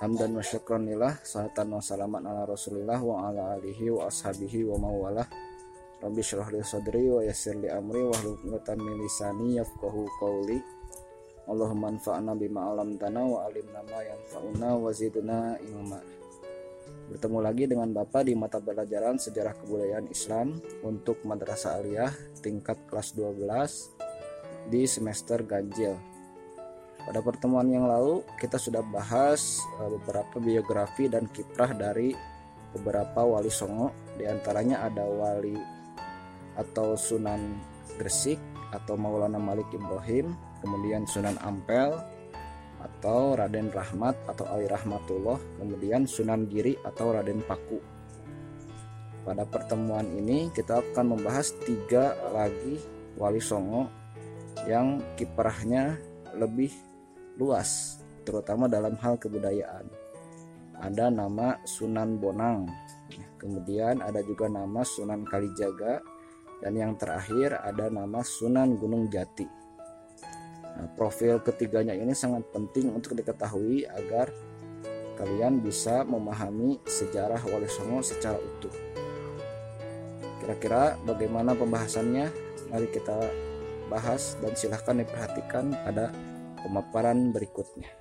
Hamdan wa syukranillah Salatan wa salaman ala rasulillah Wa ala alihi wa ashabihi wa mawalah Rabbi syrah li sadri wa yassir li amri Wa hluknutan min lisani yafqahu qawli. Allahumma anfa'na bima alam tanah Wa alimna ma yanfa'una wa zidna imama Bertemu lagi dengan Bapak di mata pelajaran Sejarah Kebudayaan Islam Untuk Madrasah Aliyah tingkat kelas 12 di semester ganjil. Pada pertemuan yang lalu kita sudah bahas eh, beberapa biografi dan kiprah dari beberapa wali songo. Di antaranya ada wali atau Sunan Gresik atau Maulana Malik Ibrahim, kemudian Sunan Ampel atau Raden Rahmat atau Ali Rahmatullah, kemudian Sunan Giri atau Raden Paku. Pada pertemuan ini kita akan membahas tiga lagi wali songo yang kiprahnya lebih luas, terutama dalam hal kebudayaan. Ada nama Sunan Bonang, kemudian ada juga nama Sunan Kalijaga, dan yang terakhir ada nama Sunan Gunung Jati. Nah, profil ketiganya ini sangat penting untuk diketahui agar kalian bisa memahami sejarah Wali Songo secara utuh. Kira-kira bagaimana pembahasannya? Mari kita bahas dan silahkan diperhatikan pada pemaparan berikutnya.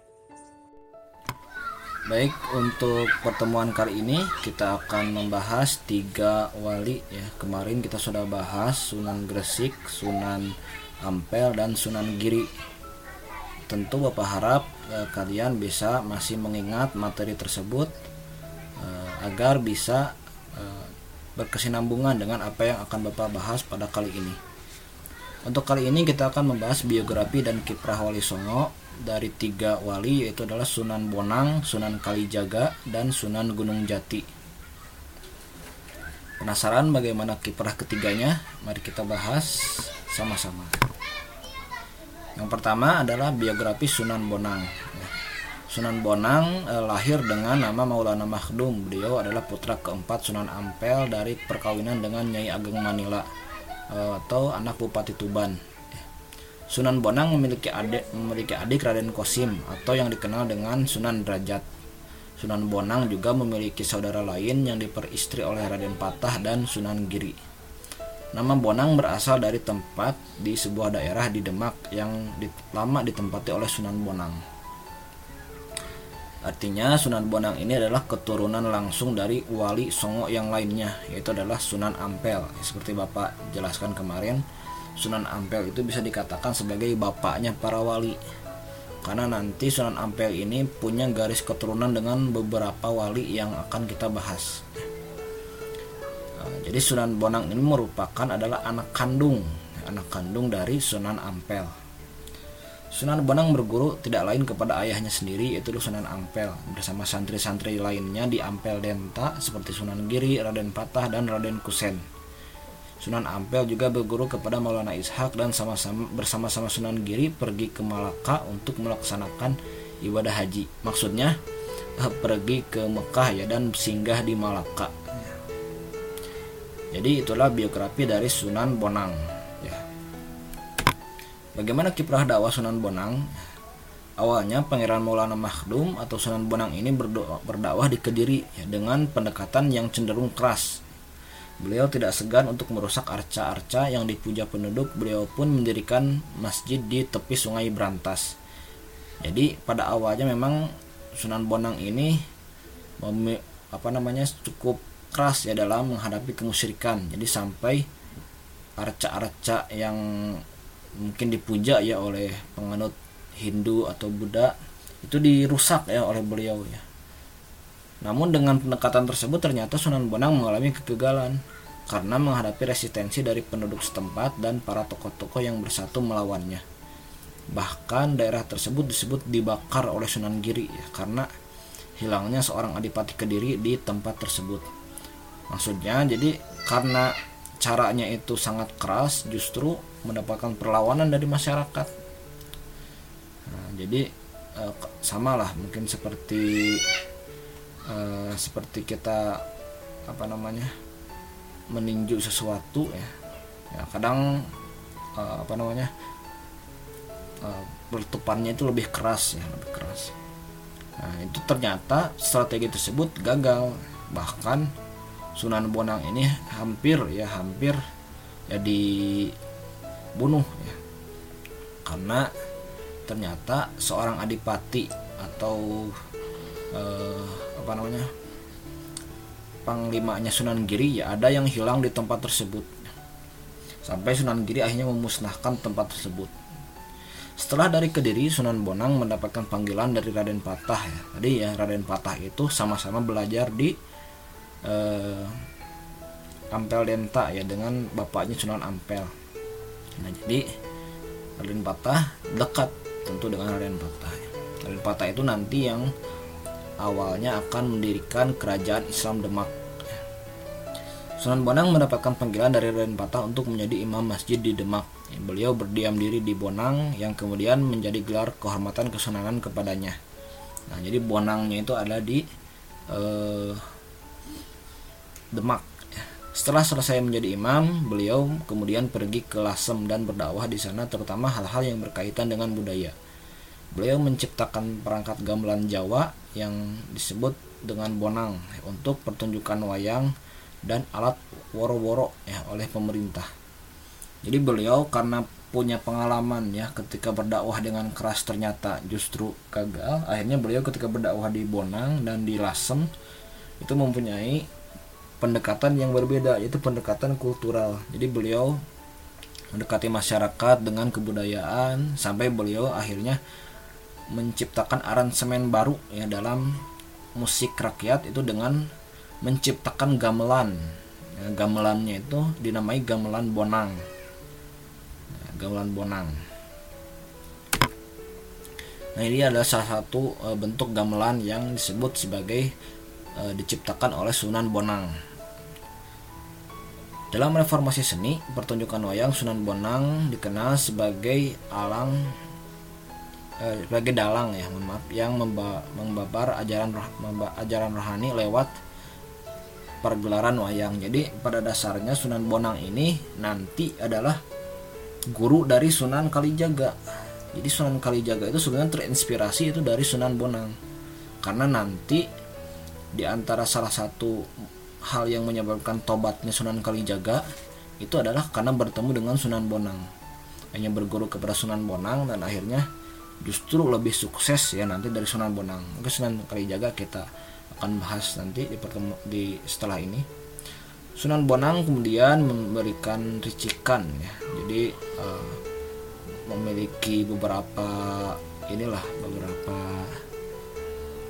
Baik, untuk pertemuan kali ini kita akan membahas tiga wali ya. Kemarin kita sudah bahas Sunan Gresik, Sunan Ampel dan Sunan Giri. Tentu Bapak harap eh, kalian bisa masih mengingat materi tersebut eh, agar bisa eh, berkesinambungan dengan apa yang akan Bapak bahas pada kali ini. Untuk kali ini kita akan membahas biografi dan kiprah Wali Songo dari tiga wali yaitu adalah Sunan Bonang, Sunan Kalijaga, dan Sunan Gunung Jati. Penasaran bagaimana kiprah ketiganya? Mari kita bahas sama-sama. Yang pertama adalah biografi Sunan Bonang. Sunan Bonang eh, lahir dengan nama Maulana Makhdum. Beliau adalah putra keempat Sunan Ampel dari perkawinan dengan Nyai Ageng Manila atau anak Bupati Tuban. Sunan Bonang memiliki adik memiliki adik Raden Kosim atau yang dikenal dengan Sunan Derajat. Sunan Bonang juga memiliki saudara lain yang diperistri oleh Raden Patah dan Sunan Giri. Nama Bonang berasal dari tempat di sebuah daerah di Demak yang lama ditempati oleh Sunan Bonang. Artinya Sunan Bonang ini adalah keturunan langsung dari wali Songo yang lainnya yaitu adalah Sunan Ampel. Seperti Bapak jelaskan kemarin, Sunan Ampel itu bisa dikatakan sebagai bapaknya para wali. Karena nanti Sunan Ampel ini punya garis keturunan dengan beberapa wali yang akan kita bahas. Nah, jadi Sunan Bonang ini merupakan adalah anak kandung, anak kandung dari Sunan Ampel. Sunan Bonang berguru tidak lain kepada ayahnya sendiri yaitu Sunan Ampel bersama santri-santri lainnya di Ampel Denta seperti Sunan Giri, Raden Patah dan Raden Kusen. Sunan Ampel juga berguru kepada Maulana Ishak dan sama-sama bersama-sama Sunan Giri pergi ke Malaka untuk melaksanakan ibadah haji. Maksudnya eh, pergi ke Mekah ya dan singgah di Malaka. Jadi itulah biografi dari Sunan Bonang. Bagaimana kiprah dakwah Sunan Bonang? Awalnya Pangeran Maulana Makhdum atau Sunan Bonang ini berdakwah di Kediri ya, dengan pendekatan yang cenderung keras. Beliau tidak segan untuk merusak arca-arca yang dipuja penduduk. Beliau pun mendirikan masjid di tepi Sungai Brantas. Jadi pada awalnya memang Sunan Bonang ini apa namanya cukup keras ya dalam menghadapi kemusyrikan. Jadi sampai arca-arca yang mungkin dipuja ya oleh penganut Hindu atau Buddha itu dirusak ya oleh beliau ya. Namun dengan pendekatan tersebut ternyata Sunan Bonang mengalami kegagalan karena menghadapi resistensi dari penduduk setempat dan para tokoh-tokoh yang bersatu melawannya. Bahkan daerah tersebut disebut dibakar oleh Sunan Giri ya, karena hilangnya seorang adipati kediri di tempat tersebut maksudnya jadi karena caranya itu sangat keras justru mendapatkan perlawanan dari masyarakat. Nah, jadi eh, sama lah mungkin seperti eh, seperti kita apa namanya meninju sesuatu ya. Ya kadang eh, apa namanya eh, letupannya itu lebih keras ya lebih keras. Nah itu ternyata strategi tersebut gagal. Bahkan Sunan Bonang ini hampir ya hampir ya dibunuh ya karena ternyata seorang adipati atau eh, apa namanya panglimanya Sunan Giri ya ada yang hilang di tempat tersebut sampai Sunan Giri akhirnya memusnahkan tempat tersebut setelah dari Kediri, Sunan Bonang mendapatkan panggilan dari Raden Patah ya. Tadi ya Raden Patah itu sama-sama belajar di eh, Ampel Denta ya dengan bapaknya Sunan Ampel. Nah jadi Raden Patah dekat tentu dengan Raden Patah. Ya. Raden Patah itu nanti yang awalnya akan mendirikan kerajaan Islam Demak. Sunan Bonang mendapatkan panggilan dari Raden Patah untuk menjadi imam masjid di Demak. Beliau berdiam diri di Bonang yang kemudian menjadi gelar kehormatan kesunanan kepadanya. Nah, jadi Bonangnya itu ada di eh, Demak. Setelah selesai menjadi imam, beliau kemudian pergi ke Lasem dan berdakwah di sana terutama hal-hal yang berkaitan dengan budaya. Beliau menciptakan perangkat gamelan Jawa yang disebut dengan bonang untuk pertunjukan wayang dan alat woro-woro ya oleh pemerintah. Jadi beliau karena punya pengalaman ya ketika berdakwah dengan keras ternyata justru gagal. Akhirnya beliau ketika berdakwah di Bonang dan di Lasem itu mempunyai pendekatan yang berbeda yaitu pendekatan kultural. Jadi beliau mendekati masyarakat dengan kebudayaan sampai beliau akhirnya menciptakan aransemen baru ya dalam musik rakyat itu dengan menciptakan gamelan. Ya, gamelannya itu dinamai gamelan Bonang gamelan bonang. Nah ini adalah salah satu e, bentuk gamelan yang disebut sebagai e, diciptakan oleh Sunan Bonang. Dalam reformasi seni, pertunjukan wayang Sunan Bonang dikenal sebagai alang e, sebagai dalang ya, maaf, yang memba, membabar ajaran memba, ajaran rohani lewat pergelaran wayang. Jadi pada dasarnya Sunan Bonang ini nanti adalah guru dari Sunan Kalijaga. Jadi Sunan Kalijaga itu sebenarnya terinspirasi itu dari Sunan Bonang. Karena nanti di antara salah satu hal yang menyebabkan tobatnya Sunan Kalijaga itu adalah karena bertemu dengan Sunan Bonang. Hanya berguru kepada Sunan Bonang dan akhirnya justru lebih sukses ya nanti dari Sunan Bonang. Mungkin Sunan Kalijaga kita akan bahas nanti di di setelah ini. Sunan Bonang kemudian memberikan ricikan ya. Jadi uh, memiliki beberapa inilah beberapa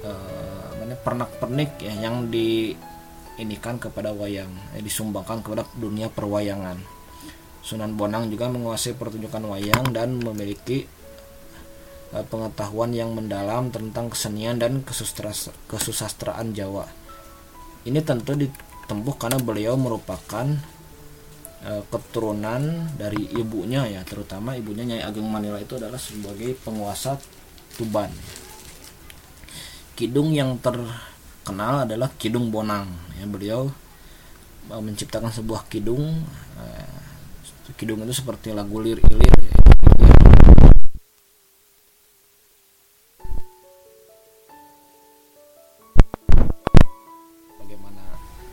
uh, pernak-pernik ya yang diinikan kepada wayang, ya, disumbangkan kepada dunia perwayangan. Sunan Bonang juga menguasai pertunjukan wayang dan memiliki uh, pengetahuan yang mendalam tentang kesenian dan kesusastraan Jawa. Ini tentu di tempuh karena beliau merupakan e, keturunan dari ibunya ya terutama ibunya Nyai Ageng Manila itu adalah sebagai penguasa Tuban Kidung yang terkenal adalah Kidung Bonang ya beliau e, menciptakan sebuah kidung e, kidung itu seperti lagu lir-ilir ya.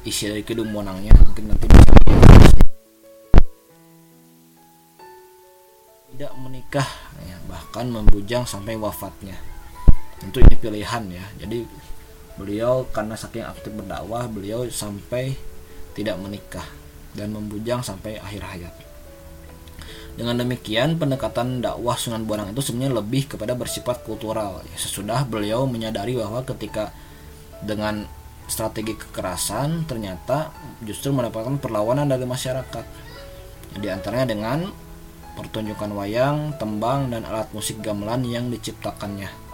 isi dari kedung monangnya mungkin nanti bisa tidak menikah ya, bahkan membujang sampai wafatnya tentu ini pilihan ya jadi beliau karena saking aktif berdakwah beliau sampai tidak menikah dan membujang sampai akhir hayat dengan demikian pendekatan dakwah Sunan Bonang itu sebenarnya lebih kepada bersifat kultural ya, sesudah beliau menyadari bahwa ketika dengan strategi kekerasan ternyata justru mendapatkan perlawanan dari masyarakat. Di antaranya dengan pertunjukan wayang, tembang, dan alat musik gamelan yang diciptakannya.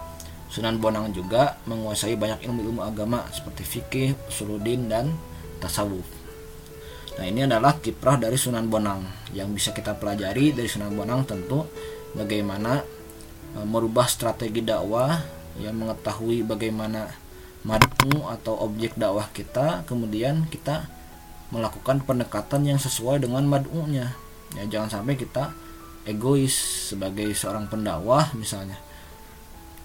Sunan Bonang juga menguasai banyak ilmu-ilmu agama seperti fikih, usuludin dan tasawuf. Nah, ini adalah kiprah dari Sunan Bonang. Yang bisa kita pelajari dari Sunan Bonang tentu bagaimana e, merubah strategi dakwah yang mengetahui bagaimana madmu atau objek dakwah kita, kemudian kita melakukan pendekatan yang sesuai dengan mad'unya ya jangan sampai kita egois sebagai seorang pendakwah misalnya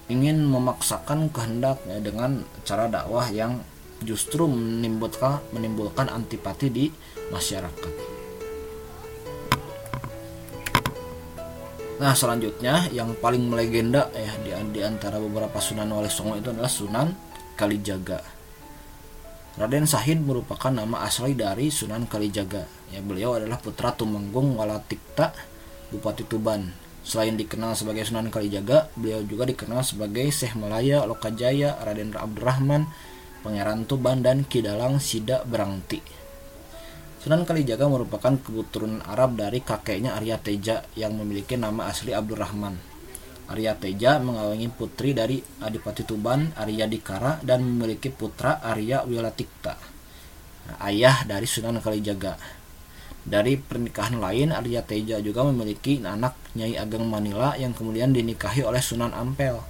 ingin memaksakan kehendak ya, dengan cara dakwah yang justru menimbulkan menimbulkan antipati di masyarakat. Nah selanjutnya yang paling melegenda ya di, di antara beberapa Sunan Wali Songo itu adalah Sunan Kalijaga. Raden Sahid merupakan nama asli dari Sunan Kalijaga. Ya, beliau adalah putra Tumenggung Walatikta, Bupati Tuban. Selain dikenal sebagai Sunan Kalijaga, beliau juga dikenal sebagai Syekh Malaya, Lokajaya, Raden Abdurrahman, Pangeran Tuban, dan Kidalang Sida Berangti. Sunan Kalijaga merupakan keturunan Arab dari kakeknya Arya Teja yang memiliki nama asli Abdurrahman. Arya Teja mengawingi putri dari Adipati Tuban, Arya Dikara, dan memiliki putra Arya Wilatikta, ayah dari Sunan Kalijaga. Dari pernikahan lain, Arya Teja juga memiliki anak Nyai Ageng Manila yang kemudian dinikahi oleh Sunan Ampel.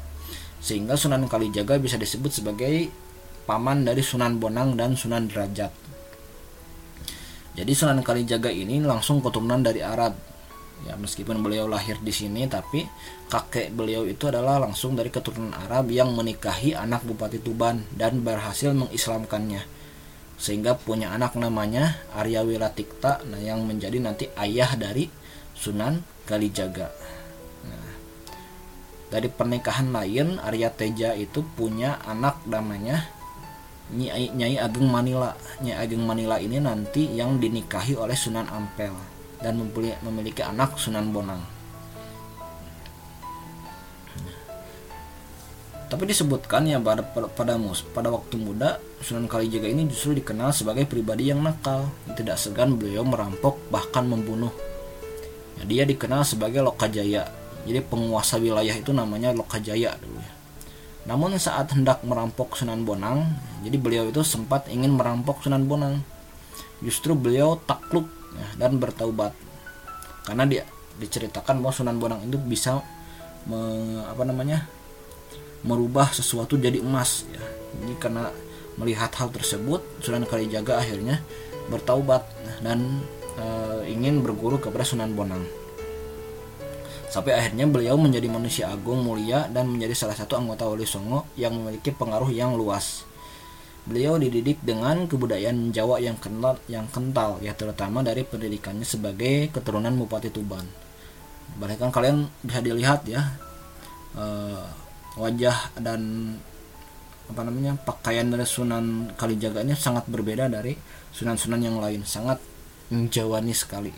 Sehingga Sunan Kalijaga bisa disebut sebagai paman dari Sunan Bonang dan Sunan Derajat. Jadi Sunan Kalijaga ini langsung keturunan dari Arab ya meskipun beliau lahir di sini tapi kakek beliau itu adalah langsung dari keturunan Arab yang menikahi anak Bupati Tuban dan berhasil mengislamkannya sehingga punya anak namanya Arya Wilatikta nah yang menjadi nanti ayah dari Sunan Kalijaga nah, dari pernikahan lain Arya Teja itu punya anak namanya Nyai, Nyai Ageng Manila Nyai Ageng Manila ini nanti yang dinikahi oleh Sunan Ampel dan memiliki anak Sunan Bonang. Tapi disebutkan ya pada pada pada waktu muda Sunan Kalijaga ini justru dikenal sebagai pribadi yang nakal, tidak segan beliau merampok bahkan membunuh. Ya, dia dikenal sebagai Lokajaya. Jadi penguasa wilayah itu namanya Lokajaya dulu ya. Namun saat hendak merampok Sunan Bonang, jadi beliau itu sempat ingin merampok Sunan Bonang. Justru beliau takluk ya, dan bertaubat karena dia diceritakan bahwa Sunan Bonang itu bisa me, apa namanya merubah sesuatu jadi emas ya. Jadi karena melihat hal tersebut Sunan Kalijaga akhirnya bertaubat dan e, ingin berguru kepada Sunan Bonang. Sampai akhirnya beliau menjadi manusia agung mulia dan menjadi salah satu anggota Wali Songo yang memiliki pengaruh yang luas. Beliau dididik dengan kebudayaan Jawa yang kental, yang kental ya terutama dari pendidikannya sebagai keturunan Bupati Tuban. Bahkan kalian bisa dilihat ya uh, wajah dan apa namanya pakaian dari Sunan Kalijaga ini sangat berbeda dari sunan-sunan yang lain, sangat Jawani sekali.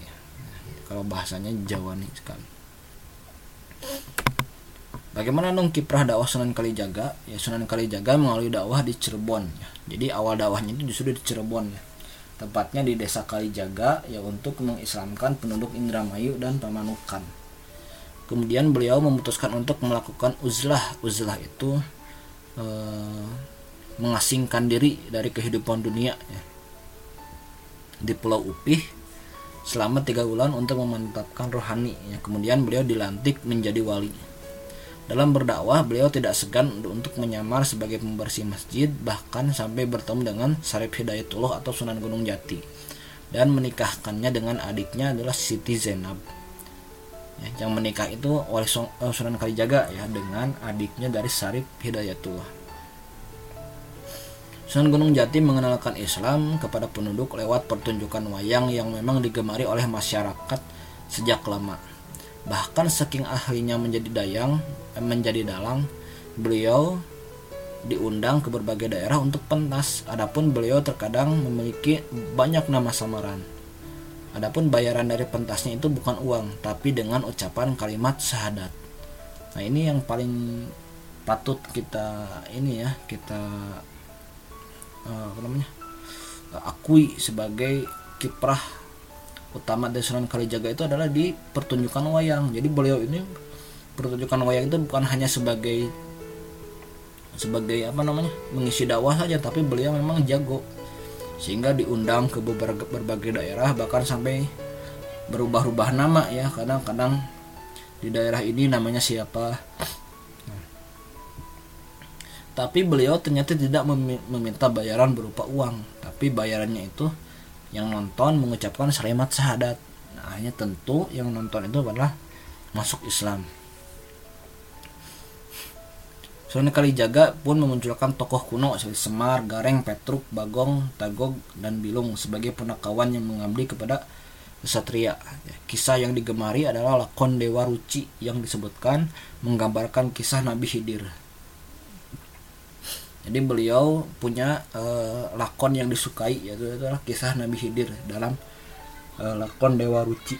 Kalau bahasanya Jawani sekali. Bagaimana dong kiprah dakwah Sunan Kalijaga? Ya Sunan Kalijaga melalui dakwah di Cirebon. Jadi awal dakwahnya itu justru di Cirebon ya. Tepatnya di desa Kalijaga ya untuk mengislamkan penduduk Indramayu dan Pamanukan. Kemudian beliau memutuskan untuk melakukan uzlah. Uzlah itu eh, mengasingkan diri dari kehidupan dunia ya. Di Pulau Upih selama tiga bulan untuk memantapkan rohani. Ya. Kemudian beliau dilantik menjadi wali dalam berdakwah, beliau tidak segan untuk menyamar sebagai pembersih masjid, bahkan sampai bertemu dengan Sarip Hidayatullah atau Sunan Gunung Jati, dan menikahkannya dengan adiknya adalah Siti Zainab. Ya, yang menikah itu oleh eh, Sunan Kalijaga ya dengan adiknya dari Sarip Hidayatullah. Sunan Gunung Jati mengenalkan Islam kepada penduduk lewat pertunjukan wayang yang memang digemari oleh masyarakat sejak lama. Bahkan saking ahlinya menjadi dayang, eh, menjadi dalang, beliau diundang ke berbagai daerah untuk pentas. Adapun beliau terkadang memiliki banyak nama samaran. Adapun bayaran dari pentasnya itu bukan uang, tapi dengan ucapan kalimat syahadat. Nah, ini yang paling patut kita ini ya, kita uh, apa namanya? akui sebagai kiprah utama dari Sunan Kalijaga itu adalah di pertunjukan wayang. Jadi beliau ini pertunjukan wayang itu bukan hanya sebagai sebagai apa namanya mengisi dakwah saja tapi beliau memang jago sehingga diundang ke beberapa berbagai daerah bahkan sampai berubah-ubah nama ya. Kadang-kadang di daerah ini namanya siapa. Tapi beliau ternyata tidak meminta bayaran berupa uang. Tapi bayarannya itu yang nonton mengucapkan selamat syahadat. Nah hanya tentu yang nonton itu adalah masuk Islam Sunan Kalijaga pun memunculkan tokoh kuno seperti Semar, Gareng, Petruk, Bagong, Tagog, dan Bilung sebagai punakawan yang mengabdi kepada kesatria. Kisah yang digemari adalah lakon Dewa Ruci yang disebutkan menggambarkan kisah Nabi Hidir. Jadi beliau punya uh, lakon yang disukai yaitu adalah kisah Nabi Hidir dalam uh, lakon Dewa Ruci.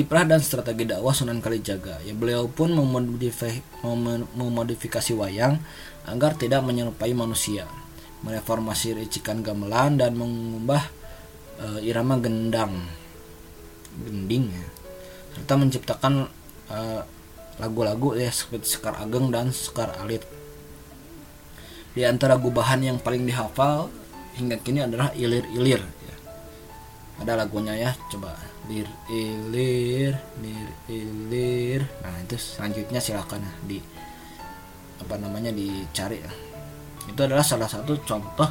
Kiprah dan strategi dakwah Sunan Kalijaga. Ya beliau pun memodifikasi wayang agar tidak menyerupai manusia, mereformasi ricikan gamelan dan mengubah e, irama gendang, gending, ya. serta menciptakan lagu lagu-lagu ya seperti Sekar Ageng dan Sekar Alit. Di antara gubahan yang paling dihafal hingga kini adalah Ilir-Ilir. Ada lagunya ya, coba. Lir ilir lir ilir. Nah itu selanjutnya silakan di apa namanya dicari. Itu adalah salah satu contoh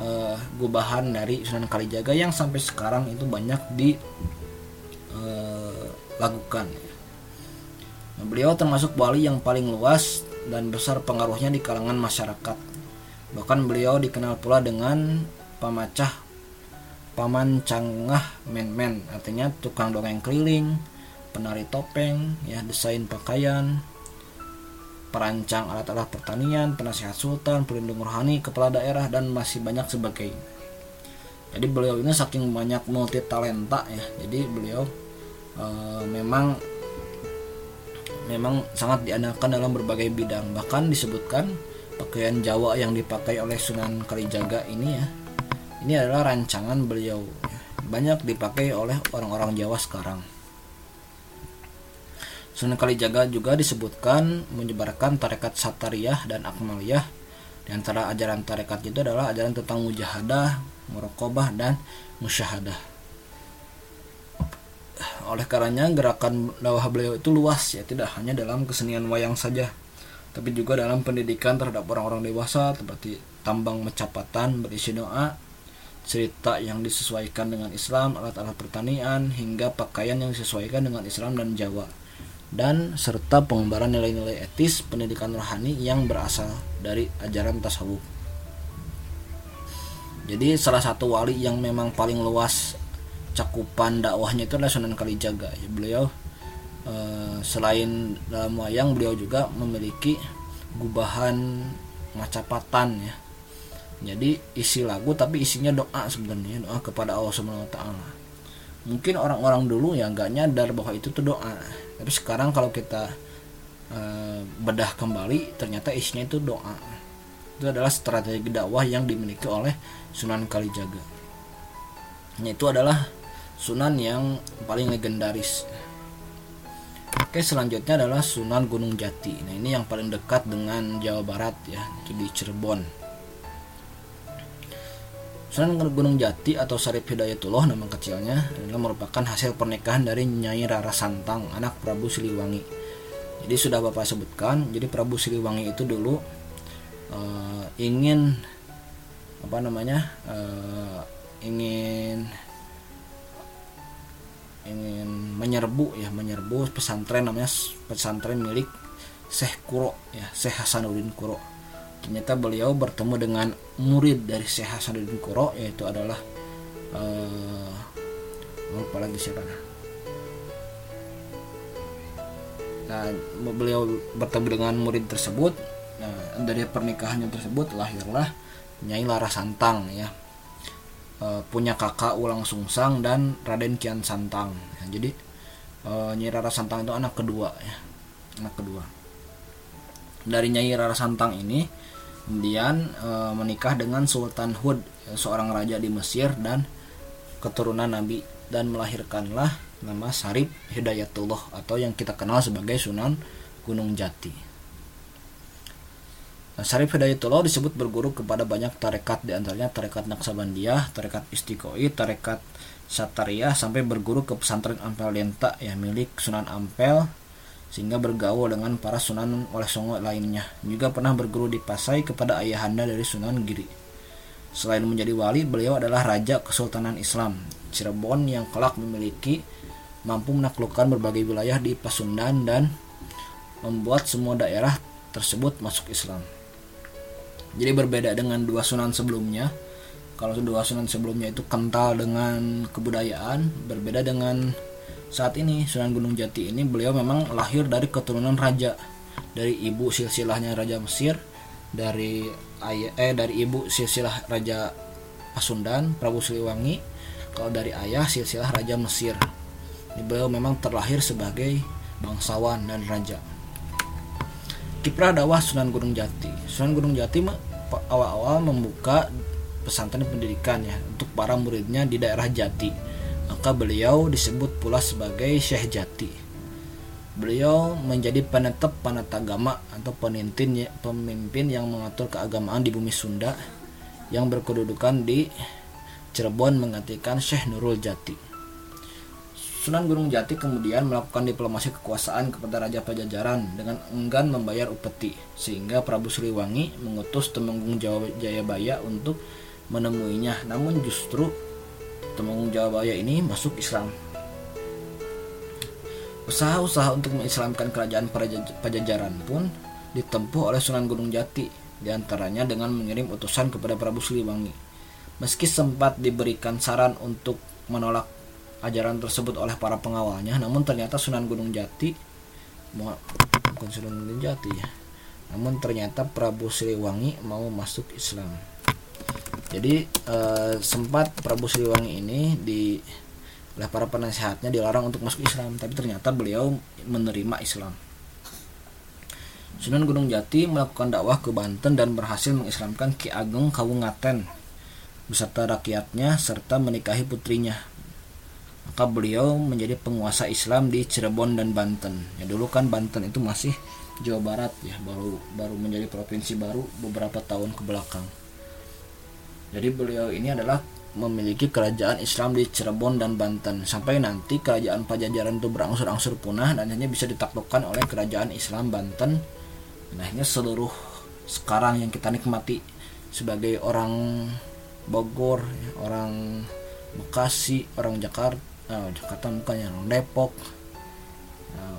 uh, gubahan dari Sunan Kalijaga yang sampai sekarang itu banyak dilakukan eh, nah, beliau termasuk wali yang paling luas dan besar pengaruhnya di kalangan masyarakat. Bahkan beliau dikenal pula dengan pemacah paman cangah men-men artinya tukang dongeng keliling penari topeng ya desain pakaian perancang alat-alat pertanian penasihat sultan pelindung rohani kepala daerah dan masih banyak sebagainya. Jadi beliau ini saking banyak multi talenta ya. Jadi beliau e, memang memang sangat diandalkan dalam berbagai bidang. Bahkan disebutkan pakaian Jawa yang dipakai oleh Sunan Kalijaga ini ya ini adalah rancangan beliau banyak dipakai oleh orang-orang Jawa sekarang. Sunan Kalijaga juga disebutkan menyebarkan tarekat Satariyah dan Akmaliyah. Di antara ajaran tarekat itu adalah ajaran tentang mujahadah, murokobah, dan musyahadah. Oleh karenanya gerakan dakwah beliau itu luas ya. Tidak hanya dalam kesenian wayang saja, tapi juga dalam pendidikan terhadap orang-orang dewasa seperti tambang mecapatan berisi doa, cerita yang disesuaikan dengan Islam, alat-alat pertanian, hingga pakaian yang disesuaikan dengan Islam dan Jawa. Dan serta pengembaraan nilai-nilai etis pendidikan rohani yang berasal dari ajaran tasawuf. Jadi salah satu wali yang memang paling luas cakupan dakwahnya itu adalah Sunan Kalijaga. Ya, beliau eh, selain dalam wayang beliau juga memiliki gubahan macapatan ya jadi isi lagu tapi isinya doa sebenarnya doa kepada Allah Subhanahu Taala. Mungkin orang-orang dulu ya nggak nyadar bahwa itu tuh doa. Tapi sekarang kalau kita e, bedah kembali ternyata isinya itu doa. Itu adalah strategi dakwah yang dimiliki oleh Sunan Kalijaga. Itu adalah Sunan yang paling legendaris. Oke selanjutnya adalah Sunan Gunung Jati. Nah ini yang paling dekat dengan Jawa Barat ya, itu di Cirebon. Sunan Gunung Jati atau Sarip Hidayatullah nama kecilnya adalah merupakan hasil pernikahan dari Nyai Rara Santang, anak Prabu Siliwangi. Jadi sudah Bapak sebutkan, jadi Prabu Siliwangi itu dulu uh, ingin apa namanya? Uh, ingin ingin menyerbu ya, menyerbu pesantren namanya pesantren milik Syekh Kuro ya, Syekh Hasanuddin Kuro ternyata beliau bertemu dengan murid dari Syekh Hasanuddin Kuro yaitu adalah uh, lupa lagi siapa nah beliau bertemu dengan murid tersebut nah dari pernikahannya tersebut lahirlah Nyai Lara Santang ya. E, punya kakak Ulang Sungsang dan Raden Kian Santang. Ya, jadi e, Nyai Lara Santang itu anak kedua ya. Anak kedua. Dari Nyai Rara Santang ini kemudian e, menikah dengan Sultan Hud seorang raja di Mesir dan keturunan Nabi dan melahirkanlah nama Sarip Hidayatullah atau yang kita kenal sebagai Sunan Gunung Jati. Nah, Syarif Hidayatullah disebut berguru kepada banyak tarekat di antaranya tarekat Naksabandiyah, tarekat Istiqoi, tarekat Satariyah sampai berguru ke pesantren Ampel Denta yang milik Sunan Ampel sehingga bergaul dengan para Sunan oleh Songo lainnya. Juga pernah berguru di Pasai kepada ayahanda dari Sunan Giri. Selain menjadi wali, beliau adalah Raja Kesultanan Islam Cirebon yang kelak memiliki mampu menaklukkan berbagai wilayah di Pasundan dan membuat semua daerah tersebut masuk Islam. Jadi berbeda dengan dua sunan sebelumnya. Kalau dua sunan sebelumnya itu kental dengan kebudayaan, berbeda dengan saat ini Sunan Gunung Jati ini beliau memang lahir dari keturunan raja dari ibu silsilahnya raja Mesir dari ayah eh dari ibu silsilah raja Pasundan Prabu Siliwangi kalau dari ayah silsilah raja Mesir beliau memang terlahir sebagai bangsawan dan raja kiprah dakwah Sunan Gunung Jati. Sunan Gunung Jati awal-awal membuka pesantren pendidikan ya untuk para muridnya di daerah Jati. Maka beliau disebut pula sebagai Syekh Jati. Beliau menjadi penetap panatagama atau pemimpin pemimpin yang mengatur keagamaan di bumi Sunda yang berkedudukan di Cirebon menggantikan Syekh Nurul Jati. Sunan Gunung Jati kemudian melakukan diplomasi kekuasaan kepada Raja Pajajaran dengan enggan membayar upeti, sehingga Prabu Sriwangi mengutus Temenggung Jayabaya untuk menemuinya. Namun justru Temenggung Jayabaya ini masuk Islam. Usaha-usaha untuk mengislamkan kerajaan Pajajaran pun ditempuh oleh Sunan Gunung Jati, di antaranya dengan mengirim utusan kepada Prabu Siliwangi. Meski sempat diberikan saran untuk menolak ajaran tersebut oleh para pengawalnya namun ternyata Sunan Gunung Jati bukan Sunan Gunung Jati ya namun ternyata Prabu Siliwangi mau masuk Islam jadi eh, sempat Prabu Siliwangi ini di oleh para penasehatnya dilarang untuk masuk Islam tapi ternyata beliau menerima Islam Sunan Gunung Jati melakukan dakwah ke Banten dan berhasil mengislamkan Ki Ageng Kawungaten beserta rakyatnya serta menikahi putrinya maka beliau menjadi penguasa Islam di Cirebon dan Banten. Ya dulu kan Banten itu masih Jawa Barat ya, baru baru menjadi provinsi baru beberapa tahun ke belakang. Jadi beliau ini adalah memiliki kerajaan Islam di Cirebon dan Banten sampai nanti kerajaan Pajajaran itu berangsur-angsur punah dan hanya bisa ditaklukkan oleh kerajaan Islam Banten. Nah, ini seluruh sekarang yang kita nikmati sebagai orang Bogor, orang Bekasi, orang Jakarta uh, Jakarta bukannya orang Depok uh,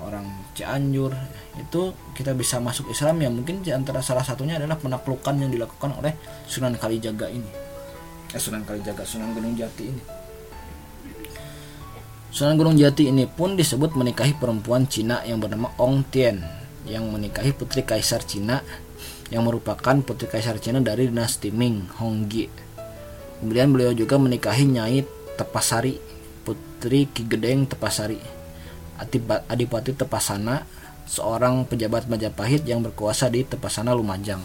orang Cianjur itu kita bisa masuk Islam ya. Mungkin di antara salah satunya adalah penaklukan yang dilakukan oleh Sunan Kalijaga ini. Eh Sunan Kalijaga Sunan Gunung Jati ini. Sunan Gunung Jati ini pun disebut menikahi perempuan Cina yang bernama Ong Tien yang menikahi putri kaisar Cina yang merupakan putri kaisar Cina dari dinasti Ming Honggi. Kemudian beliau juga menikahi Nyai Tepasari Putri Ki Gedeng Tepasari Adipati Tepasana seorang pejabat Majapahit yang berkuasa di Tepasana Lumajang.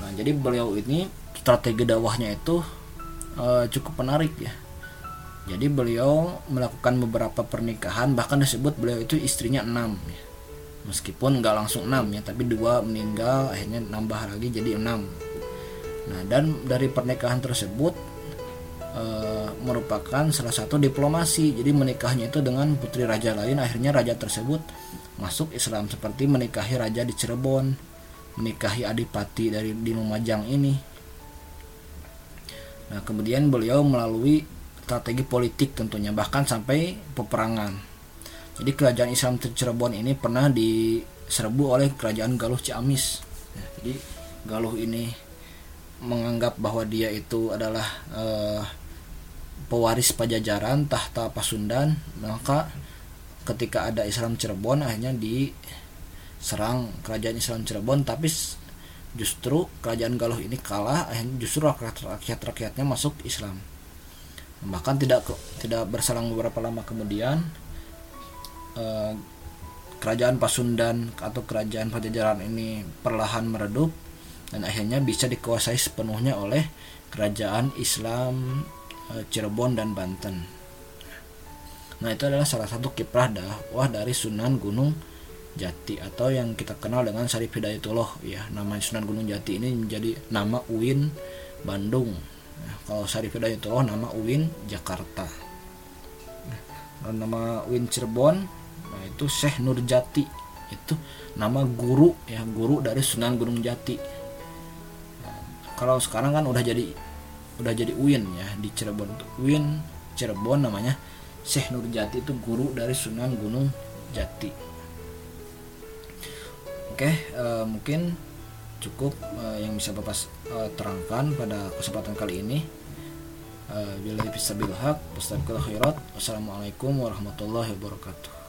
Nah jadi beliau ini strategi dakwahnya itu uh, cukup menarik ya. Jadi beliau melakukan beberapa pernikahan bahkan disebut beliau itu istrinya enam ya. meskipun nggak langsung enam ya tapi dua meninggal akhirnya nambah lagi jadi enam. Nah dan dari pernikahan tersebut e, merupakan salah satu diplomasi. Jadi menikahnya itu dengan putri raja lain, akhirnya raja tersebut masuk Islam seperti menikahi raja di Cirebon, menikahi adipati dari di Lumajang ini. Nah, kemudian beliau melalui strategi politik tentunya bahkan sampai peperangan. Jadi kerajaan Islam Cirebon ini pernah diserbu oleh kerajaan Galuh Ciamis. Ya, jadi Galuh ini menganggap bahwa dia itu adalah uh, pewaris pajajaran tahta Pasundan maka ketika ada Islam Cirebon akhirnya diserang kerajaan Islam Cirebon. Tapi justru kerajaan Galuh ini kalah akhirnya justru rakyat rakyatnya masuk Islam. Bahkan tidak tidak berselang beberapa lama kemudian eh, kerajaan Pasundan atau kerajaan Pajajaran ini perlahan meredup dan akhirnya bisa dikuasai sepenuhnya oleh kerajaan Islam Cirebon dan Banten. Nah itu adalah salah satu kiprah dakwah dari Sunan Gunung Jati atau yang kita kenal dengan Sarif Hidayatullah. Ya nama Sunan Gunung Jati ini menjadi nama UIN Bandung. Nah, kalau Sarif Hidayatullah nama UIN Jakarta. Nah, nama UIN Cirebon nah itu Syekh Nurjati itu nama guru ya guru dari Sunan Gunung Jati. Nah, kalau sekarang kan udah jadi udah jadi UIN ya di Cirebon UIN Cirebon namanya Syekh Nurjati itu guru dari Sunan Gunung Jati Oke, uh, mungkin cukup uh, yang bisa Bapak uh, terangkan pada kesempatan kali ini. Uh, Bila bisa bilhak, khairat. Wassalamualaikum warahmatullahi wabarakatuh.